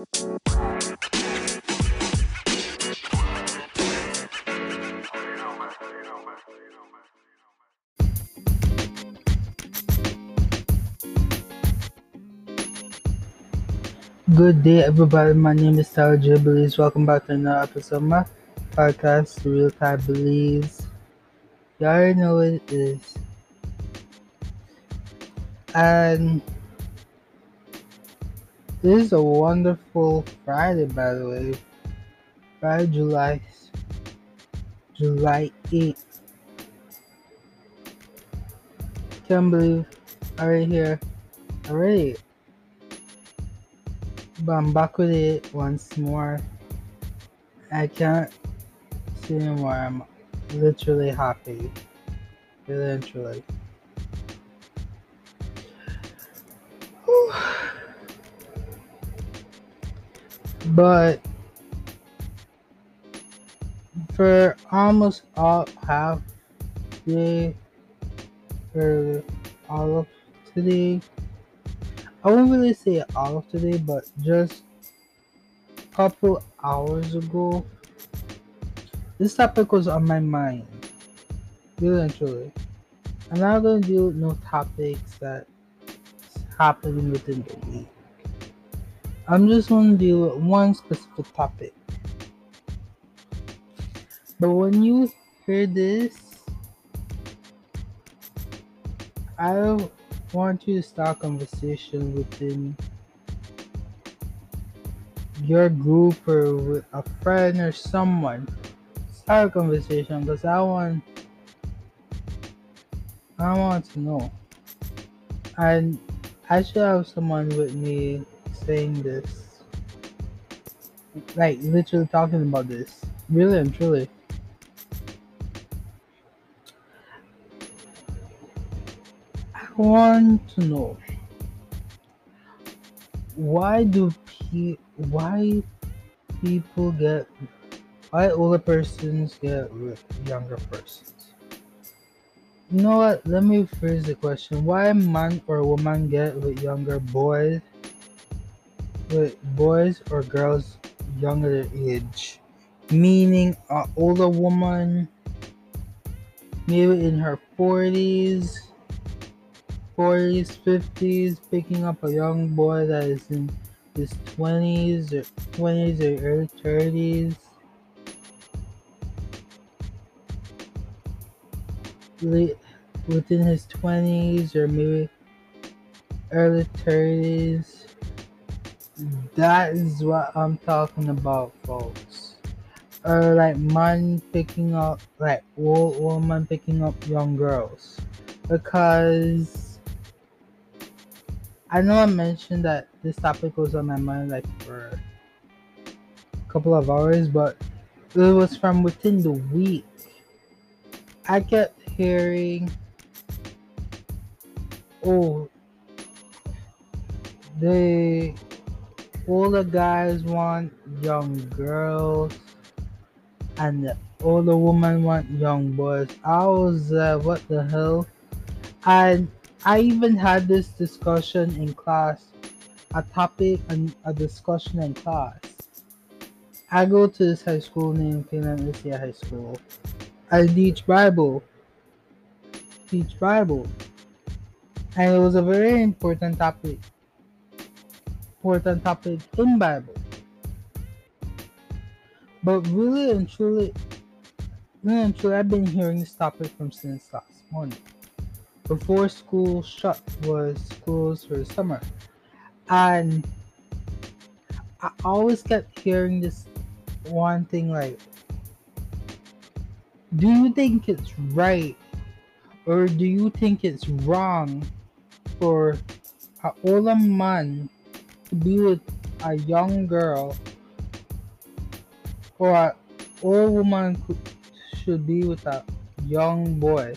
Good day, everybody. My name is Tyler J. Belize. Welcome back to another episode of my podcast, Real Time Belize. You already know what it is. And this is a wonderful Friday, by the way. Friday, July, July 8th. Can't believe already here. Already. But I'm back with it once more. I can't see anymore. I'm literally happy. Really and But for almost all half day or all of today, I won't really say all of today, but just a couple hours ago, this topic was on my mind. Really and truly. I'm not gonna with no topics that happening within the week. I'm just gonna deal with one specific topic. But when you hear this, I want you to start a conversation within your group or with a friend or someone. Start a conversation because I want I want to know. And I should have someone with me saying this. Like literally talking about this. Really and truly. I want to know why do pe- why people get why older persons get younger persons? You know what? Let me phrase the question. Why man or woman get with younger boys with boys or girls younger age? Meaning an older woman maybe in her forties 40s, 50s, picking up a young boy that is in his 20s or 20s or early 30s. Late, within his 20s or maybe early 30s. That is what I'm talking about, folks. Or like men picking up, like old woman picking up young girls. Because I know I mentioned that this topic was on my mind like for a couple of hours, but it was from within the week. I kept hearing, oh, they, all the guys want young girls, and all the women want young boys. I was, uh, what the hell? And I even had this discussion in class, a topic and a discussion in class. I go to this high school named Finland Philadelphia High School. I teach Bible. Teach Bible. And it was a very important topic. Important topic in Bible. But really and truly, really and truly, I've been hearing this topic from since last morning before school shut was schools for the summer. And I always kept hearing this one thing like, do you think it's right or do you think it's wrong for an older man be with a young girl or an old woman should be with a young boy?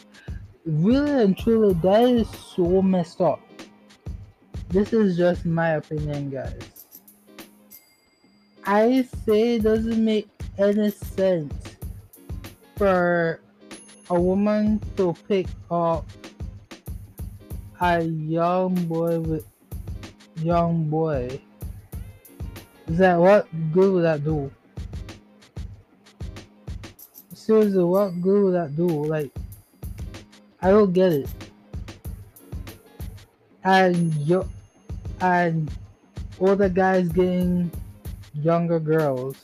really and truly, that is so messed up. This is just my opinion, guys. I say it doesn't make any sense for a woman to pick up a young boy with young boy Is that what good would that do? Seriously, what good would that do? Like, I don't get it. And yo, and the guys getting younger girls.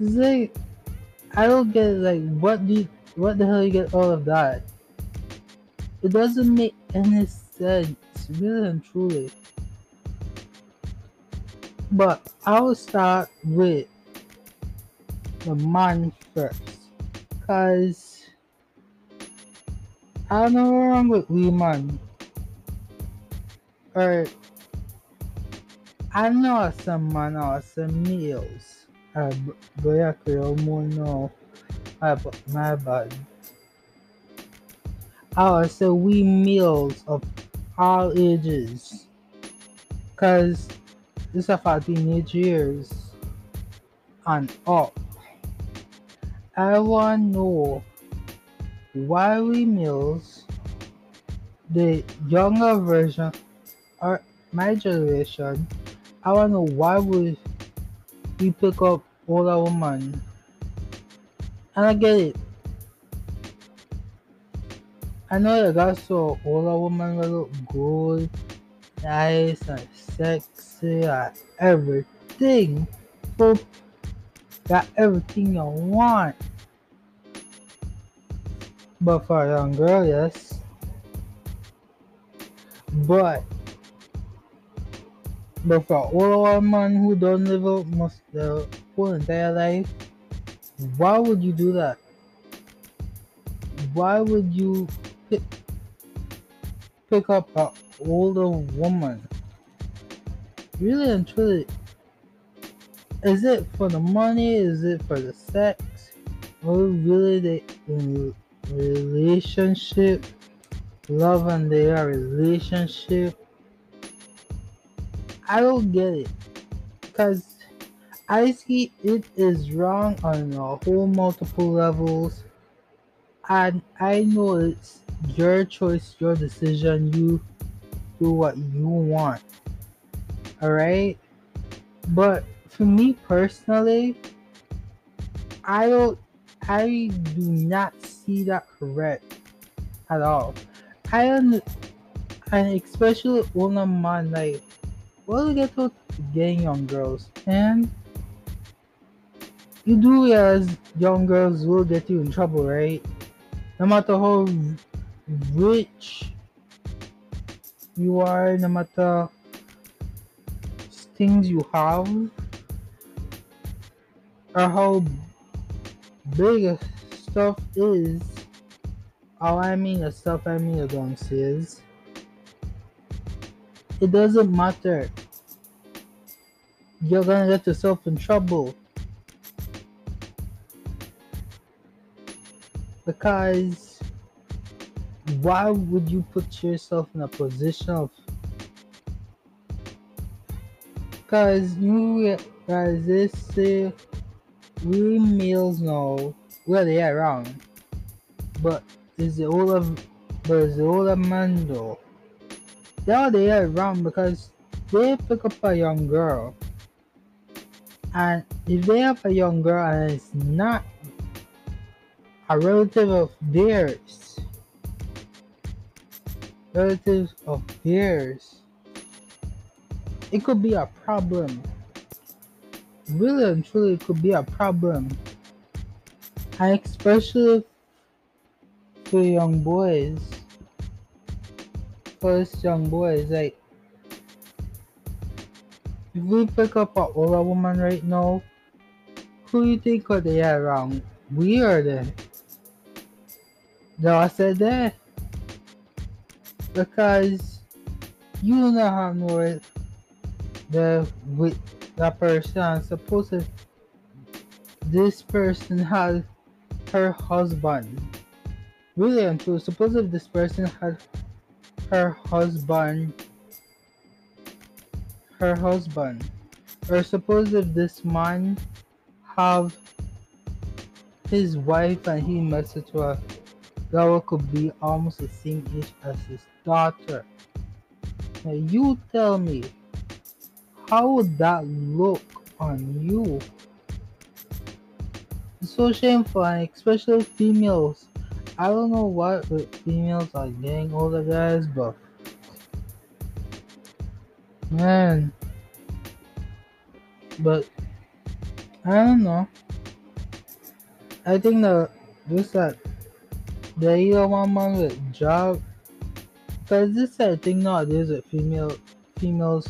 It's like, I don't get it. Like, what do you, what the hell you get all of that? It doesn't make any sense, really and truly. But I'll start with the man first. Cause I don't know what's wrong with women. Or I know some man or some males. Uh, boy, I could more know. Uh, my bad. I say we males of all ages. Cause this is for teenage years and up. I want to know why we males, the younger version, or my generation, I want to know why would we pick up older woman. And I get it. I know that got so older woman will look good, nice, and sexy, and everything. So got everything you want. But for a young girl, yes. But but for all man who don't live out most the whole entire life, why would you do that? Why would you pick, up an older woman? Really and truly, is it for the money? Is it for the sex? Or really the relationship? Love and their relationship? I don't get it. Because I see it is wrong on a whole multiple levels. And I know it's your choice, your decision. You do what you want. Alright? But for me personally, I don't I do not see that correct at all. I un- and especially I'm on like well you get to getting young girls and you do realize young girls will get you in trouble, right? No matter how rich you are, no matter things you have, or how big stuff is. All I mean the stuff I mean the again is it doesn't matter. You're gonna get yourself in trouble. Because why would you put yourself in a position of because you guys this say we males know where they are around. But is the older but is the older man though? Yeah, they are around because they pick up a young girl. And if they have a young girl and it's not a relative of theirs, relatives of theirs, it could be a problem really and truly it could be a problem. And especially for young boys. First young boys, like if we pick up an older woman right now, who you think are they around? We are there. No, I said that because you don't have no the with that person. Suppose this person has her husband. Really and true suppose if this person had her husband. Her husband. Or suppose if this man have his wife and he married to a girl could be almost the same age as his daughter now you tell me how would that look on you? It's so shameful, and especially females. I don't know what females are getting older guys, but man, but I don't know. I think the this that the either one with job because this I think nowadays with female females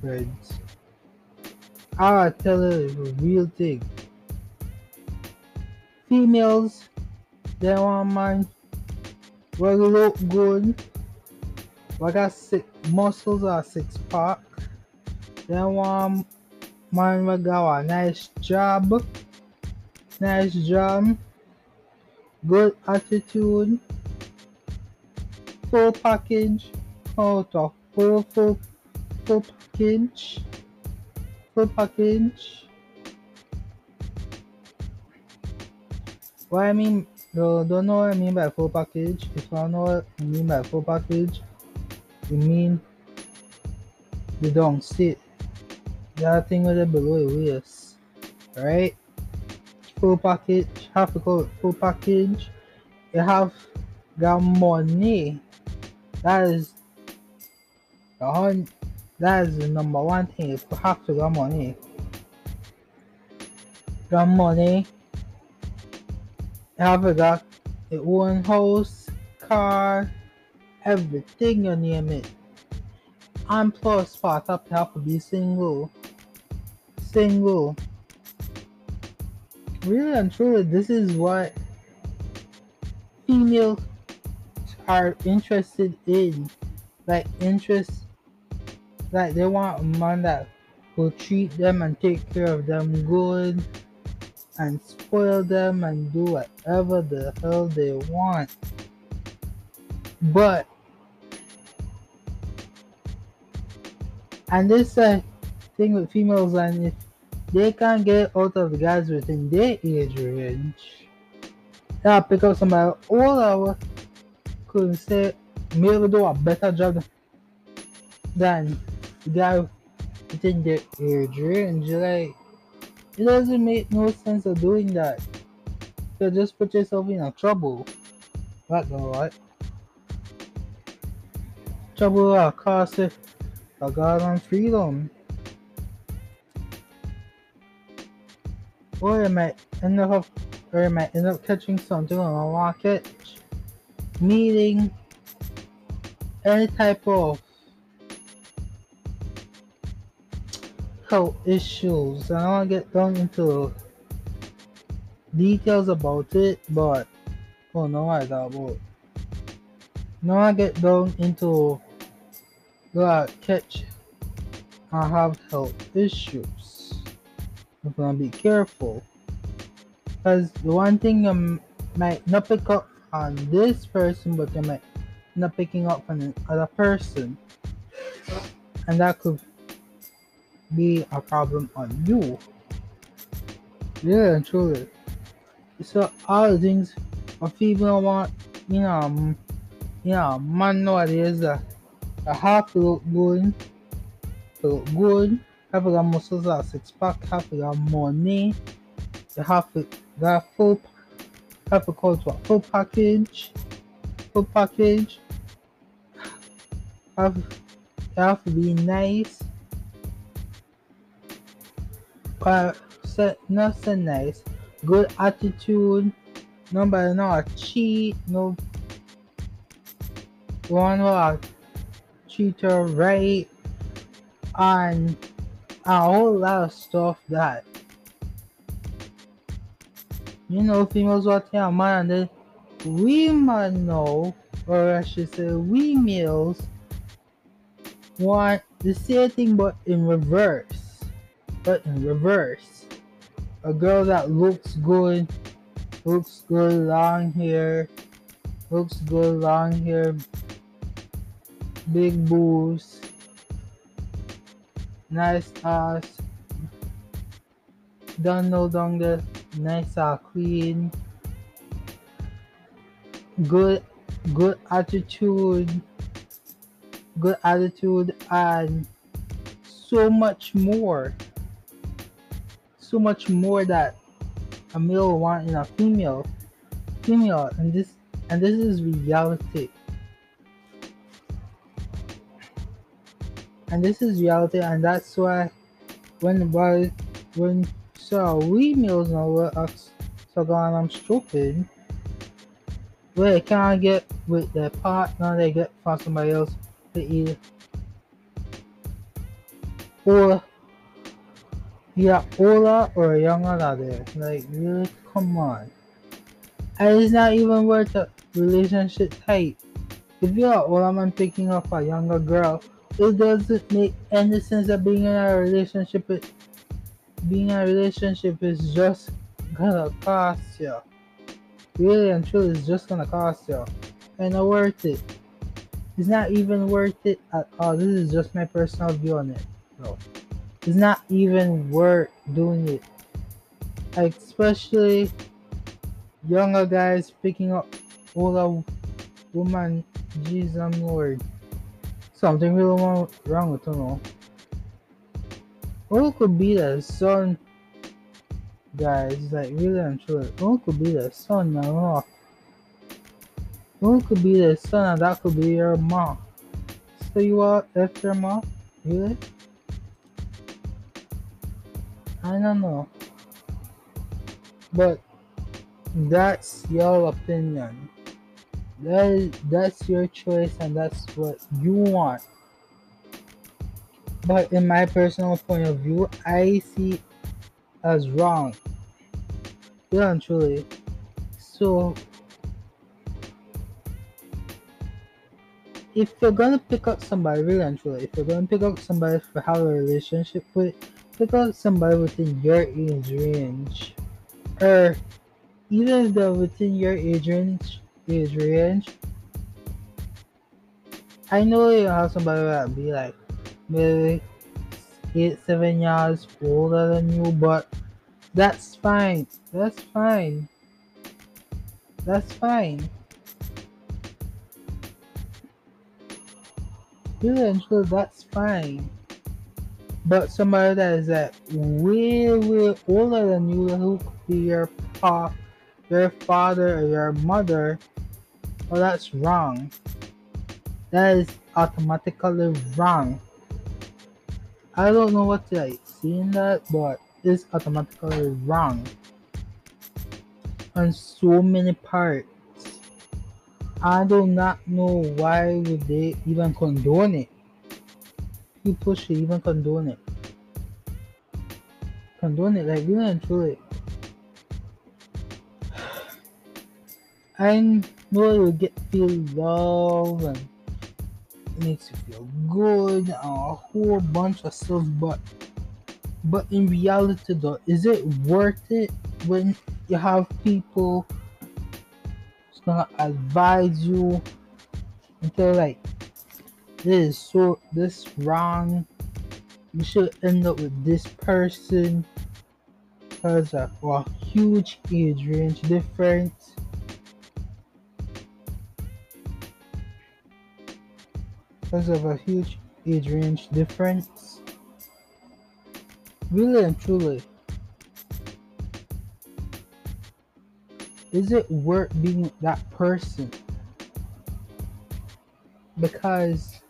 friends. Ah, I tell you the real thing. Females they want man will look good. Like I six muscles are six pack. They want man will got a nice job. Nice job. Good attitude full package. Oh, the full, full, full package. Full package. What I mean, you don't know what I mean by full package. If you don't know what I mean by full package, you mean the don't sit. That thing with the below your waist. Right? Full package, have to call it full package. You have got money that is the hun- that is the number one thing is to have to get money. Get money. Have a got your own house, car, everything you name it. And plus part up you have to be single. Single. Really and truly this is what female are interested in like interest like they want a man that will treat them and take care of them good and spoil them and do whatever the hell they want. But and this uh, thing with females and if they can't get out of the guys within their age range they'll pick up somebody older could say do a better job than the guy within their age range. Like it doesn't make no sense of doing that. You just put yourself in a trouble. That alright. Trouble will cost you a on freedom. Or you might end up or you might end up catching something on the market meeting any type of health issues. I don't get down into details about it, but oh no, I got about. No, I get down into that catch. I have health issues. I'm gonna be careful because the one thing you might not pick up on this person, but they might not picking up on another person, and that could be a problem on you. Yeah, truly. So all things a female want, you know, um, you know, man nowadays that uh, have to look good, to look good, have to got muscles, a six pack, have got money, you have to got full call to full package. Full package. Have have to be nice. Uh, so, not so nice. Good attitude. Nobody not cheat. No one will cheater right and a whole lot of stuff that you know, females what yeah, man, and then women know, or I should say, we males want the same thing but in reverse. But in reverse. A girl that looks good, looks good long hair, looks good long hair, big boobs, nice ass, don't know down nice uh, clean good good attitude good attitude and so much more. So much more that a male want in a female female and this and this is reality. And this is reality and that's why when boys when so we know what us so gone I'm stupid. Where they can't get with their partner they get from somebody else to eat or yeah older or younger out there like really come on. And it's not even worth a relationship type. If you're older man picking up a younger girl. It doesn't make any sense of being in a relationship with being in a relationship is just gonna cost you. Really and truly, it's just gonna cost you. And not worth it. It's not even worth it at all. This is just my personal view on it. No. It's not even worth doing it. Like, especially younger guys picking up older woman. Jesus Lord. Something really wrong with them. Or could be the son, guys. Like really truly, or could be the son. Oh. Or could be the son, and that could be your mom. So you are your mom, really? I don't know, but that's your opinion. That is, that's your choice, and that's what you want. But in my personal point of view, I see as wrong. Yeah, and truly. So, if you're gonna pick up somebody, really and truly, if you're gonna pick up somebody for have a relationship with, pick up somebody within your age range, or even if they're within your age range, age range. I know you have somebody that be like maybe eight, seven years older than you, but that's fine. That's fine. That's fine. Truly, that's fine. But somebody that is that way, way older than you, who could be your pa, your father, or your mother, well, that's wrong. That is automatically wrong. I don't know what like seeing that, but it's automatically wrong on so many parts. I do not know why would they even condone it. People should even condone it. Condone it, like really and truly. I know it will get feel love and makes you feel good a whole bunch of stuff but but in reality though is it worth it when you have people who's gonna advise you? Until like this is so this wrong. You should end up with this person because of a huge age range difference because of a huge age range difference. Really and truly, is it worth being that person? Because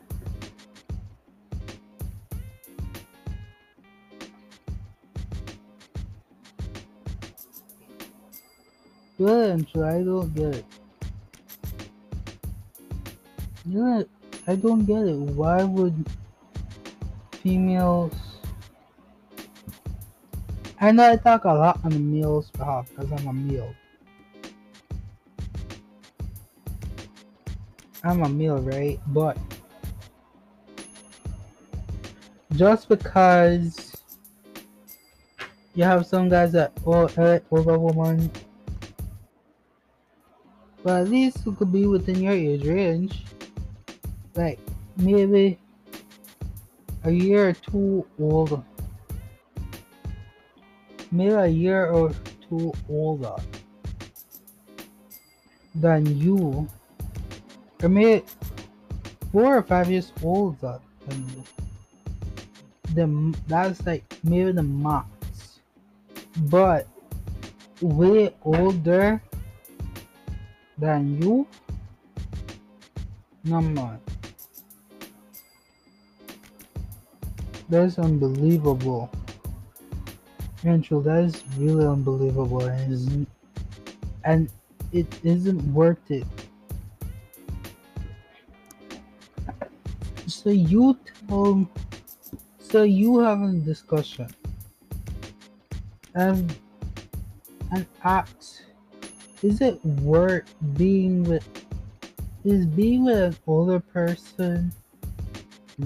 really and truly, I don't get it. You I don't get it. Why would females? I know I talk a lot on the male's behalf because I'm a male. I'm a male, right? But just because you have some guys that oh over woman, but at least who could be within your age range like maybe a year or two older. Maybe a year or two older than you. Maybe four or five years older than you. the that's like maybe the max. But way older than you, no man. That's unbelievable. Angel, that is really unbelievable and, mm-hmm. and it isn't worth it. So you tell so you have a discussion and and ask is it worth being with is being with an older person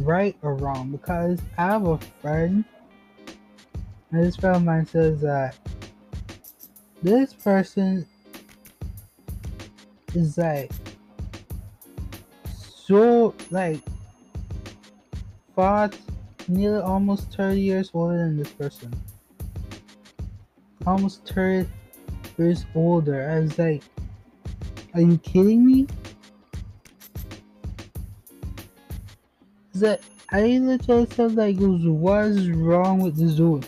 right or wrong because I have a friend and this friend of mine says that this person is like so like fought nearly almost 30 years older than this person. Almost 30 years older. I was like, are you kidding me? That I literally said like, what's wrong with the dude?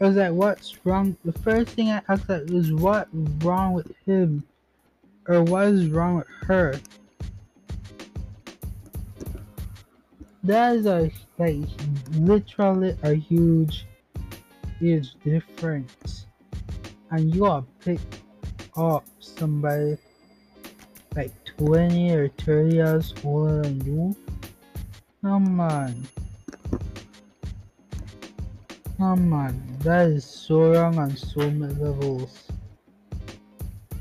I was like, what's wrong? The first thing I asked like, was what wrong with him? Or what is wrong with her? That is a like literally a huge huge difference. And you are pick up somebody like 20 or 30 years older than you. Come on. Come on. That is so wrong on so many levels.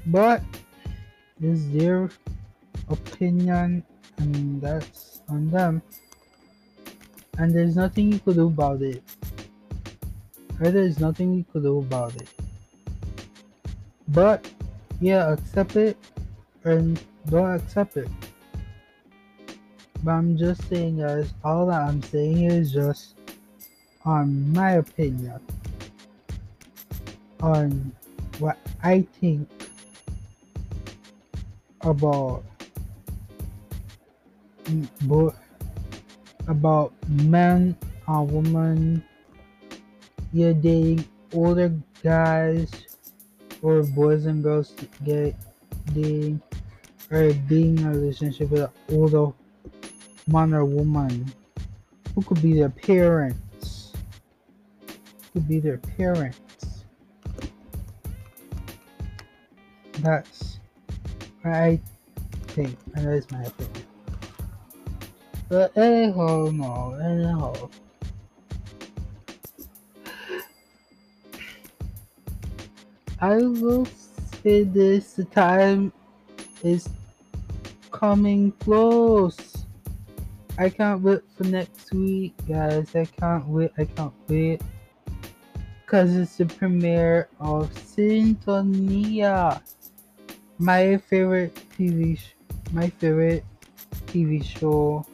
But is their opinion and that's on them and there's nothing you could do about it. Or there's nothing you could do about it. But yeah, accept it and don't accept it. But I'm just saying guys, all that I'm saying is just on my opinion on what I think about both about men and women you're dating older guys or boys and girls get dating or being in a relationship with an older man or woman who could be their parents could be their parents that's I think and that is my opinion but anyhow, no, anyhow. I will say this the time is coming close. I can't wait for next week, guys. I can't wait. I can't wait. Because it's the premiere of Sintonia. My favorite TV sh- my favorite TV show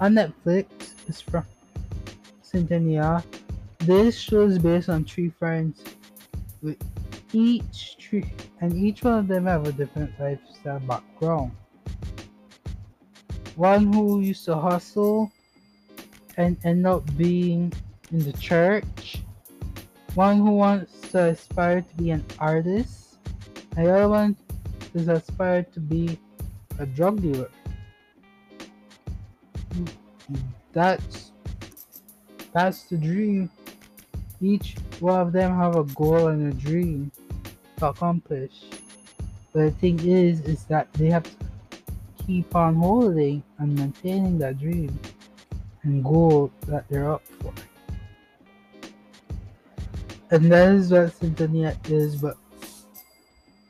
on Netflix is from Sintonia. This show is based on three friends with each tree and each one of them have a different lifestyle background. One who used to hustle and end up being in the church. One who wants to aspire to be an artist. And the other one is aspired to be a drug dealer that's that's the dream. Each one of them have a goal and a dream to accomplish. But the thing is, is that they have to keep on holding and maintaining that dream and goal that they're up for. And that is what Sintonia is, but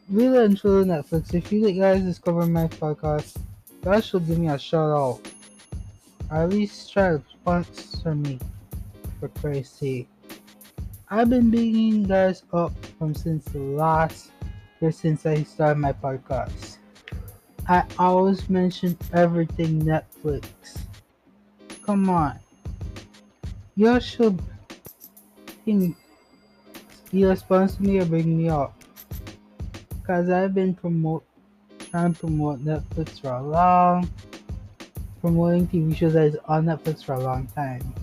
really and truly Netflix, if you guys discover my podcast, that should give me a shout out at least try to sponsor me for Christ's sake. I've been beating guys up from since the last year since I started my podcast. I always mention everything Netflix. Come on. Y'all should either sponsor me or bring me up. Cause I've been promote trying to promote Netflix for a long promoting TV shows that is on Netflix for a long time.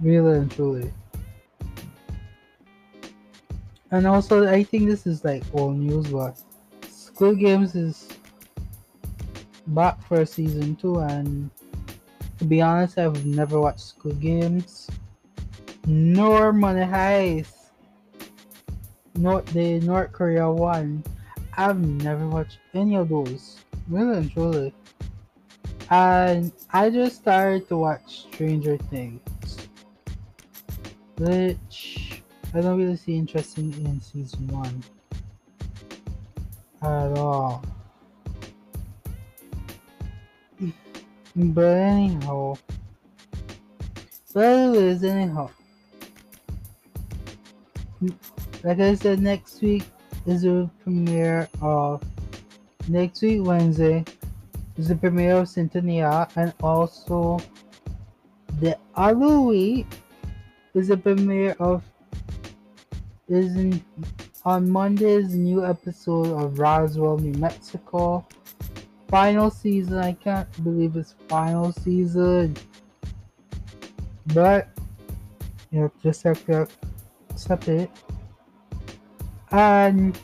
Really and truly. And also, I think this is like old news, but Squid Games is back for season two, and to be honest, I've never watched Squid Games nor Money Heist, nor the North Korea one. I've never watched any of those, really and truly. And I just started to watch Stranger Things, which I don't really see interesting in season one at all. But anyhow, but anyways, anyhow, like I said, next week is the premiere of next week Wednesday is the premiere of Sintonia, and also the other week is the premiere of is on Monday's new episode of Roswell, New Mexico. Final season. I can't believe it's final season, but you know, just have to accept it. And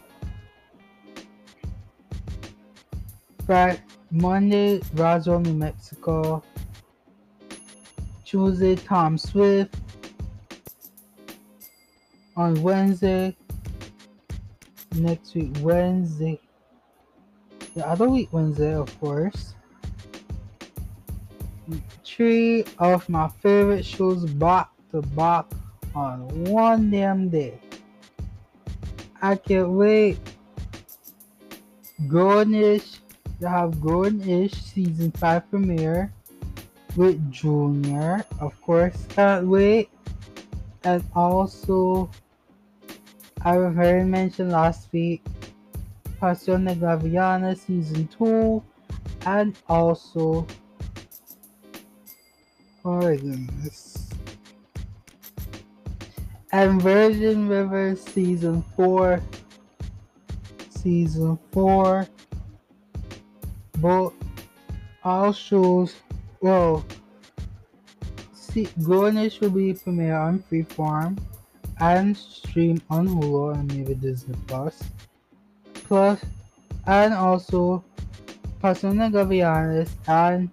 Friday, Monday, Roswell, New Mexico. Tuesday, Tom Swift. On Wednesday, next week, Wednesday, the other week, Wednesday, of course. Three of my favorite shows back to back on one damn day. I can't wait. Grownish, you have Grownish season 5 premiere with Junior, of course, can't wait. And also, I've heard mentioned last week, Pasión de Gavilanes season 2, and also, goodness, and Virgin River season 4, season 4, both all shows, well, see, Grownish will be premiere on Freeform and stream on Hulu and maybe Disney Plus. Plus, and also de Gavilanes and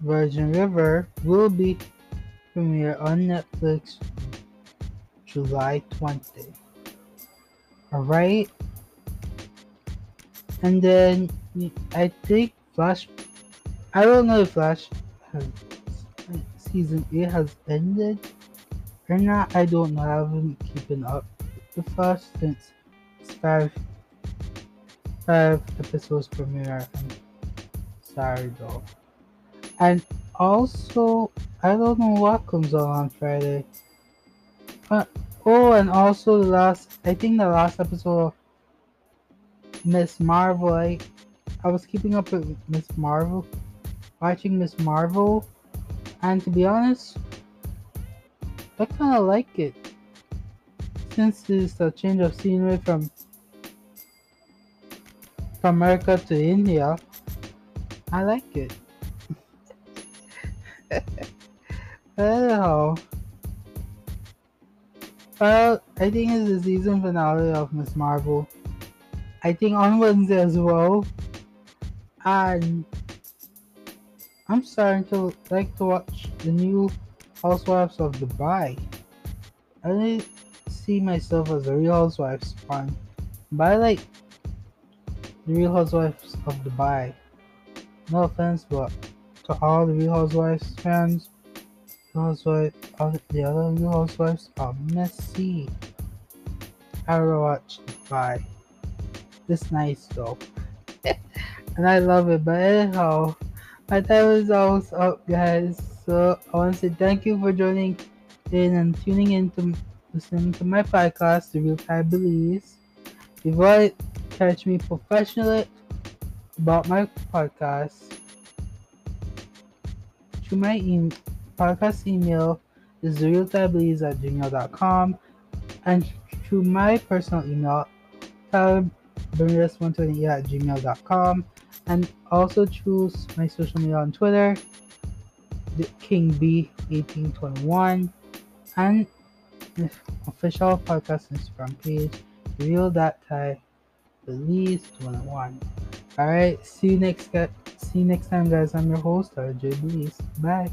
Virgin River will be premiere on Netflix July 20. Alright? And then I think Flash I don't know if Flash has season 8 has ended or not. I don't know. I haven't keeping up with Flash since five five episodes premiere on Saturday though. And also I don't know what comes on on Friday. Uh, oh, and also the last, I think the last episode of Ms. Marvel, I, I was keeping up with Ms. Marvel, watching Ms. Marvel, and to be honest, I kind of like it. Since it's a change of scenery from America to India, I like it. Hello. Well, I think it's the season finale of Ms. Marvel. I think on Wednesday as well. And I'm starting to like to watch the new Housewives of Dubai. I don't see myself as a real Housewives fan, but I like the Real Housewives of Dubai. No offense, but to all the Real Housewives fans, housewife, the other Real Housewives are messy. I watched Dubai. It's nice though, and I love it. But anyhow, my time is almost up, guys. So I want to say thank you for joining in and tuning in to listening to my podcast, The Real Time Belize. If to catch me professionally about my podcast, to my email, podcast email is realtablees at gmail.com and to my personal email, bermudas128 at gmail.com and also choose my social media on Twitter the King B 1821 and official podcast Instagram page real that tie release 21 all right see you next see you next time guys. I'm your host rj Belize. bye